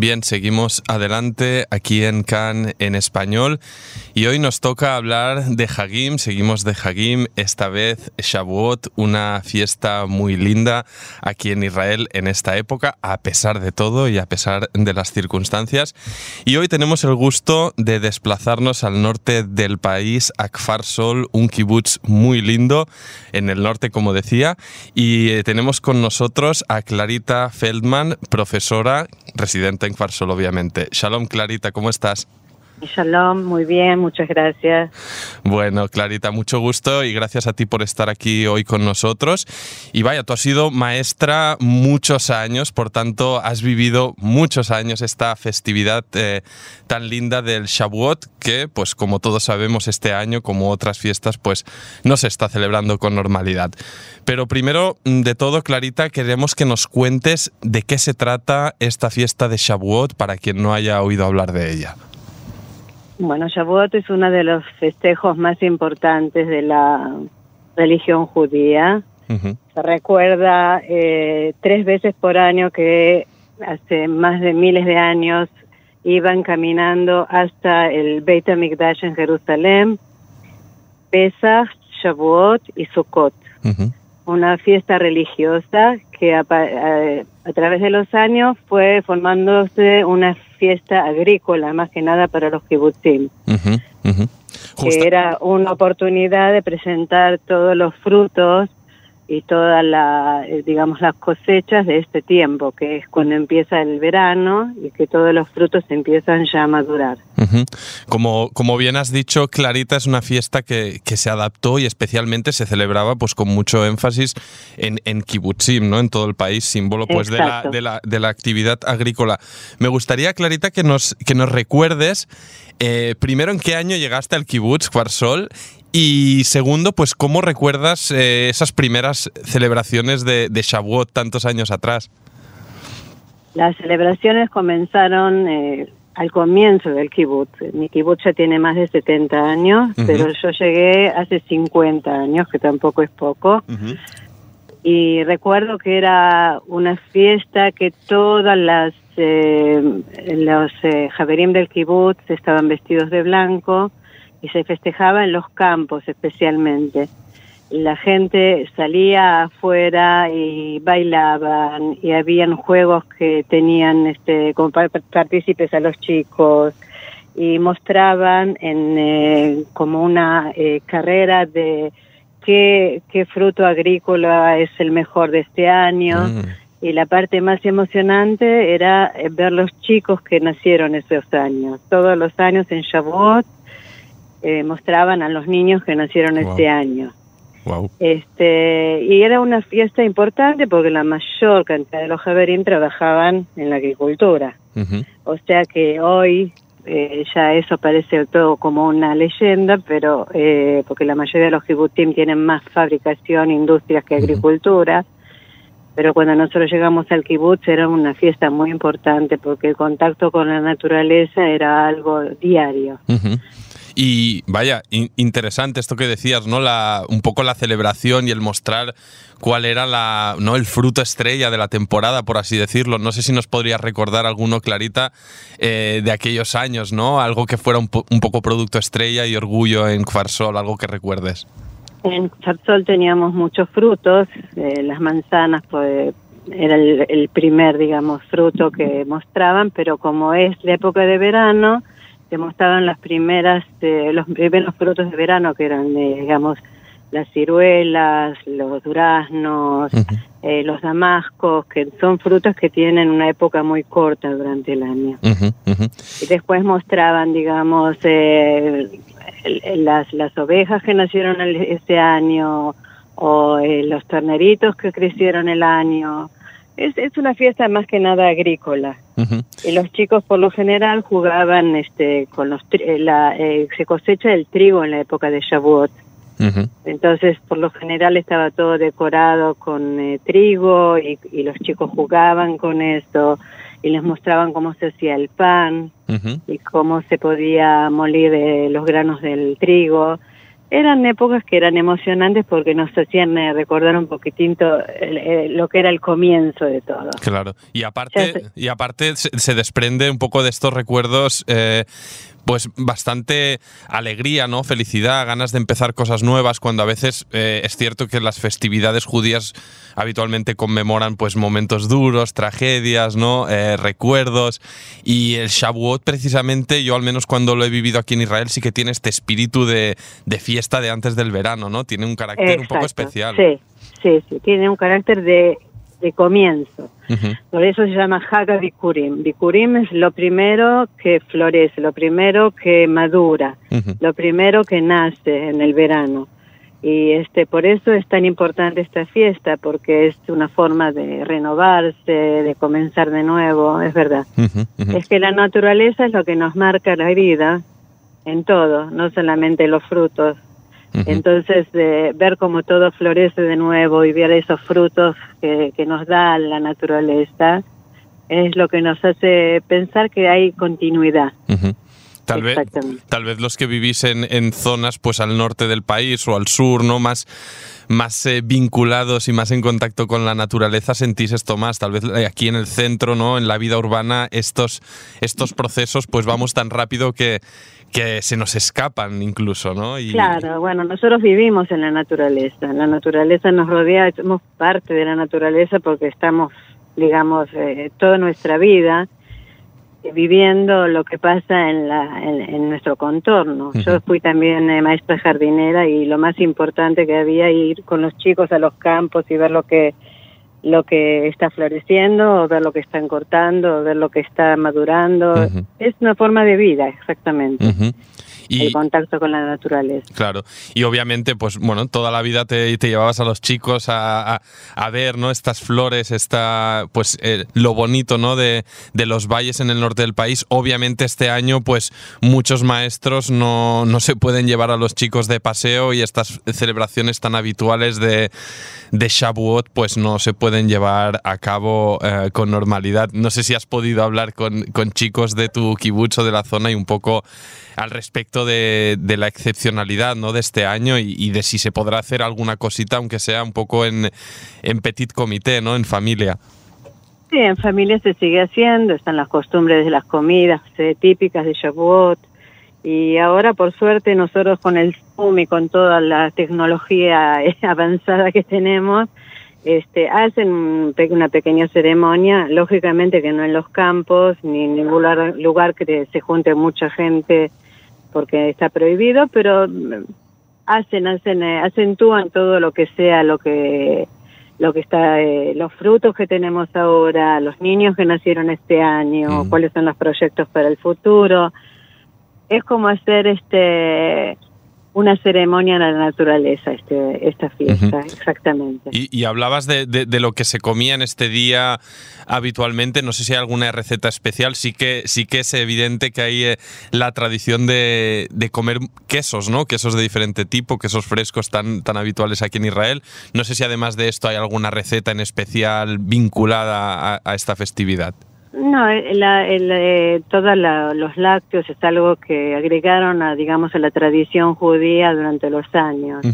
Bien, seguimos adelante aquí en Cannes en español. Y hoy nos toca hablar de Hagim, seguimos de Hagim, esta vez Shavuot, una fiesta muy linda aquí en Israel en esta época, a pesar de todo y a pesar de las circunstancias. Y hoy tenemos el gusto de desplazarnos al norte del país, a Kfar Sol, un kibutz muy lindo en el norte, como decía, y eh, tenemos con nosotros a Clarita Feldman, profesora residente en Farsol, obviamente. Shalom, Clarita, ¿cómo estás? Shalom, muy bien, muchas gracias. Bueno, Clarita, mucho gusto y gracias a ti por estar aquí hoy con nosotros. Y vaya, tú has sido maestra muchos años, por tanto, has vivido muchos años esta festividad eh, tan linda del Shavuot, que, pues como todos sabemos, este año, como otras fiestas, pues no se está celebrando con normalidad. Pero primero de todo, Clarita, queremos que nos cuentes de qué se trata esta fiesta de Shavuot para quien no haya oído hablar de ella. Bueno, Shavuot es uno de los festejos más importantes de la religión judía. Se recuerda eh, tres veces por año que hace más de miles de años iban caminando hasta el Beit HaMikdash en Jerusalén, Pesach, Shavuot y Sukkot. Una fiesta religiosa que a, a, través de los años fue formándose una fiesta agrícola, más que nada para los kibutzim. Que era una oportunidad de presentar todos los frutos y todas la, eh, digamos, las cosechas de este tiempo, que es cuando empieza el verano y que todos los frutos empiezan ya a madurar. como, como bien has dicho, Clarita es una fiesta que, que, se adaptó y especialmente se celebraba pues con mucho énfasis en, en kibutzim, ¿no? en todo el país, símbolo pues de la, de la, de, la, actividad agrícola. Me gustaría, Clarita, que nos, que nos recuerdes eh, primero en qué año llegaste al kibutz Cuarsol y segundo, pues cómo recuerdas eh, esas primeras celebraciones de, de, Shavuot tantos años atrás. Las celebraciones comenzaron eh, al comienzo del kibutz. Mi kibutz ya tiene más de 70 años, pero yo llegué hace 50 años, que tampoco es poco. Y recuerdo que era una fiesta que todas las eh, los eh, Javerim del kibutz estaban vestidos de blanco y se festejaba en los campos especialmente. La gente salía afuera y bailaban y habían juegos que tenían este, como partícipes a los chicos y mostraban en, eh, como una eh, carrera de qué, qué fruto agrícola es el mejor de este año. Mm. Y la parte más emocionante era ver los chicos que nacieron esos años. Todos los años en Shavuot eh, mostraban a los niños que nacieron este año. Este, y era una fiesta importante porque la mayor cantidad de los Javerín trabajaban en la agricultura. O sea que hoy eh, ya eso parece todo como una leyenda, pero eh, porque la mayoría de los kibutim tienen más fabricación, industrias que agricultura. Pero cuando nosotros llegamos al kibutz era una fiesta muy importante porque el contacto con la naturaleza era algo diario. Y vaya, interesante esto que decías, ¿no? La, un poco la celebración y el mostrar cuál era la, ¿no? el fruto estrella de la temporada, por así decirlo. No sé si nos podrías recordar alguno, Clarita, eh, de aquellos años, ¿no? Algo que fuera un, un poco producto estrella y orgullo en Kfarsol, algo que recuerdes. En Kfarsol teníamos muchos frutos, eh, las manzanas, pues era el, el, primer, digamos, fruto que mostraban, pero como es la época de verano, se mostraban las primeras, eh, los primeros frutos de verano que eran, eh, digamos, las ciruelas, los duraznos, eh, los damascos, que son frutos que tienen una época muy corta durante el año. Y después mostraban, digamos, eh, las, las ovejas que nacieron ese año o eh, los terneritos que crecieron el año es, es una fiesta más que nada agrícola. Y los chicos por lo general jugaban este con los eh, la, eh, se cosecha el trigo en la época de Shavuot. Entonces, por lo general estaba todo decorado con eh, trigo y, y, los chicos jugaban con esto y les mostraban cómo se hacía el pan y cómo se podía moler eh, los granos del trigo. Eran épocas que eran emocionantes porque nos hacían eh, recordar un poquitito lo que era el comienzo de todo. Claro, y aparte, y aparte se, desprende un poco de estos recuerdos eh, pues bastante alegría, ¿no? Felicidad, ganas de empezar cosas nuevas, cuando a veces eh, es cierto que las festividades judías habitualmente conmemoran pues momentos duros, tragedias, ¿no? Eh, recuerdos. Y el Shavuot, precisamente, yo al menos cuando lo he vivido aquí en Israel, sí que tiene este espíritu de, fiesta de antes del verano, ¿no? Tiene un carácter un poco especial. Sí, sí, sí, tiene un carácter de de comienzo. Por eso se llama Haga Bikurim. Bikurim es lo primero que florece, lo primero que madura, lo primero que nace en el verano. Y este, por eso es tan importante esta fiesta, porque es una forma de renovarse, de comenzar de nuevo, es verdad. Es que la naturaleza es lo que nos marca la vida en todo, no solamente los frutos, entonces, ver cómo todo florece de nuevo y ver esos frutos que, nos da la naturaleza es lo que nos hace pensar que hay continuidad. Tal vez, tal vez los que vivís en, en, zonas pues al norte del país o al sur, ¿no? Más, más eh, vinculados y más en contacto con la naturaleza sentís esto más. Tal vez eh, aquí en el centro, ¿no? En la vida urbana, estos, estos procesos pues vamos tan rápido que, que se nos escapan incluso, ¿no? Y... Claro, bueno, nosotros vivimos en la naturaleza, la naturaleza nos rodea, somos parte de la naturaleza porque estamos, digamos, eh, toda nuestra vida viviendo lo que pasa en, la, en, nuestro contorno. Yo fui también eh, maestra jardinera y lo más importante que había ir con los chicos a los campos y ver lo que lo que está floreciendo, o ver lo que están cortando, o ver lo que está madurando. Es una forma de vida, exactamente. Y, el contacto con la naturaleza. Claro, y obviamente, pues bueno, toda la vida te, te llevabas a los chicos a, a, ver, ¿no? Estas flores, esta, pues eh, lo bonito, ¿no? De, de, los valles en el norte del país. Obviamente este año, pues muchos maestros no, no se pueden llevar a los chicos de paseo y estas celebraciones tan habituales de, de Shavuot, pues no se pueden llevar a cabo eh, con normalidad. No sé si has podido hablar con, con chicos de tu kibutz o de la zona y un poco al respecto de, la excepcionalidad ¿no? de este año y, de si se podrá hacer alguna cosita, aunque sea un poco en, en petit comité, ¿no? en familia. Sí, en familia se sigue haciendo, están las costumbres de las comidas eh, típicas de Shavuot. Y ahora, por suerte, nosotros con el Zoom y con toda la tecnología avanzada que tenemos, este, hacen una pequeña ceremonia, lógicamente que no en los campos ni en ningún lugar que se junte mucha gente porque está prohibido, pero mm, hacen, hacen, eh, acentúan todo lo que sea lo que lo que está, eh, los frutos que tenemos ahora, los niños que nacieron este año, cuáles son los proyectos para el futuro. Es como hacer este una ceremonia en la naturaleza este, esta fiesta, exactamente. Y, hablabas de, de, lo que se comía en este día habitualmente, no sé si hay alguna receta especial, sí que, sí que es evidente que hay eh, la tradición de, de, comer quesos, ¿no? Quesos de diferente tipo, quesos frescos tan, tan habituales aquí en Israel. No sé si además de esto hay alguna receta en especial vinculada a esta festividad. No, la, el, eh, todos los lácteos es algo que agregaron a, digamos, a la tradición judía durante los años.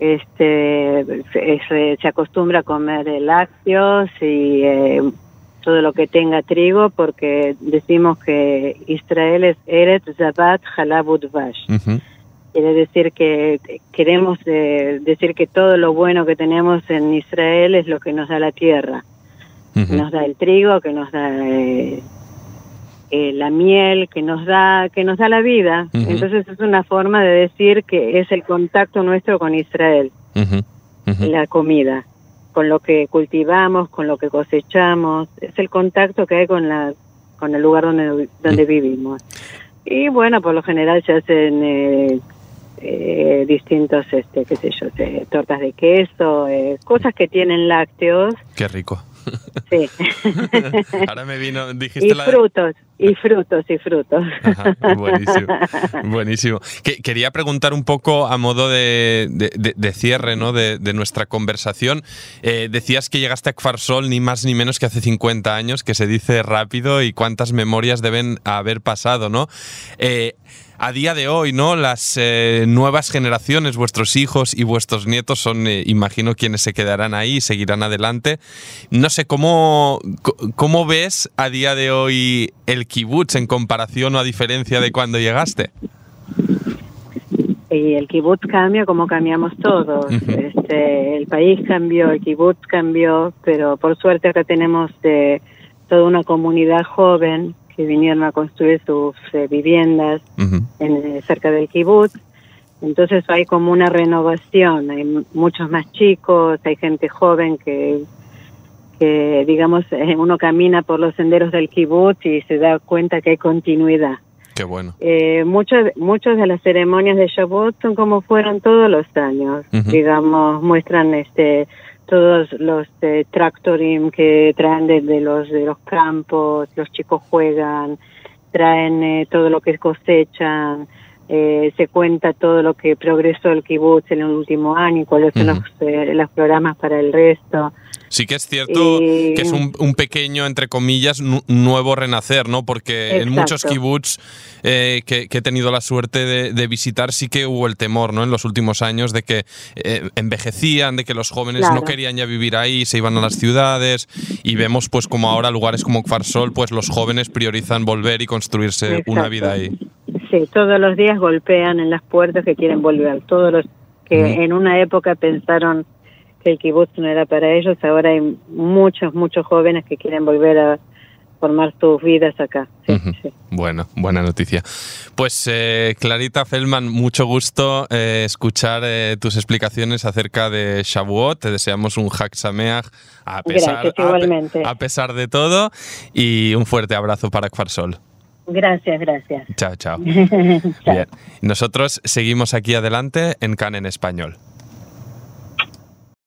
Este, se, acostumbra a comer lácteos y eh, todo lo que tenga trigo porque decimos que Israel es Eret Zabat Halabut Vash. Quiere decir que queremos eh, decir que todo lo bueno que tenemos en Israel es lo que nos da la tierra nos da el trigo, que nos da eh, eh, la miel, que nos da que nos da la vida. Entonces es una forma de decir que es el contacto nuestro con Israel, la comida, con lo que cultivamos, con lo que cosechamos, es el contacto que hay con la con el lugar donde donde vivimos. Y bueno, por lo general se hacen eh, eh, distintos, este, qué sé yo, tortas de queso, cosas que tienen lácteos. Qué rico Sí. Ahora me vino, dijiste y la... frutos, y frutos, y frutos. Ajá, buenísimo, buenísimo. Que- quería preguntar un poco a modo de, de- de- de cierre ¿no? de, de nuestra conversación. Eh, decías que llegaste a Kfarsol ni más ni menos que hace 50 años, que se dice rápido y cuántas memorias deben haber pasado, ¿no? Eh, a día de hoy, ¿no? Las eh, nuevas generaciones, vuestros hijos y vuestros nietos son, eh, imagino, quienes se quedarán ahí y seguirán adelante. No sé, ¿cómo, ¿cómo ves a día de hoy el kibutz en comparación o a diferencia de cuando llegaste? Y el kibutz cambia como cambiamos todos. Este, el país cambió, el kibutz cambió, pero por suerte acá tenemos eh, toda una comunidad joven que vinieron a construir sus eh, viviendas Ujú, en, eh, cerca del kibutz. Entonces hay como una renovación, hay muchos más chicos, hay gente joven que, que digamos, eh, uno camina por los senderos del kibutz y se da cuenta que hay continuidad. Qué bueno. Eh, muchos muchos de las ceremonias de Shavuot son como fueron todos los años. Digamos, muestran este todos los eh, tractorim que traen desde los de los campos, los chicos juegan, traen eh, todo lo que cosechan, eh, se cuenta todo lo que progresó el kibutz en el último año y cuáles son los, eh, los programas para el resto. Sí que es cierto que es un, un pequeño, entre comillas, nu- nuevo renacer, ¿no? Porque en muchos kibbutz eh, que, que he tenido la suerte de, de visitar sí que hubo el temor, ¿no? En los últimos años de que eh, envejecían, de que los jóvenes no querían ya vivir ahí, se iban a las ciudades y vemos pues como ahora lugares como Kfarsol, pues los jóvenes priorizan volver y construirse una vida ahí. Sí, todos los días golpean en las puertas que quieren volver. Todos los que en una época pensaron que el kibutz no era para ellos, ahora hay muchos, muchos jóvenes que quieren volver a formar sus vidas acá. Sí, sí. Bueno, buena noticia. Pues eh, Clarita Feldman, mucho gusto eh, escuchar eh, tus explicaciones acerca de Shavuot. Te deseamos un Hak Sameach a pesar, Gracias, a a pesar de todo y un fuerte abrazo para Kfarsol. Gracias, gracias. Chao, chao. Chao. Bien. Nosotros seguimos aquí adelante en CAN en español.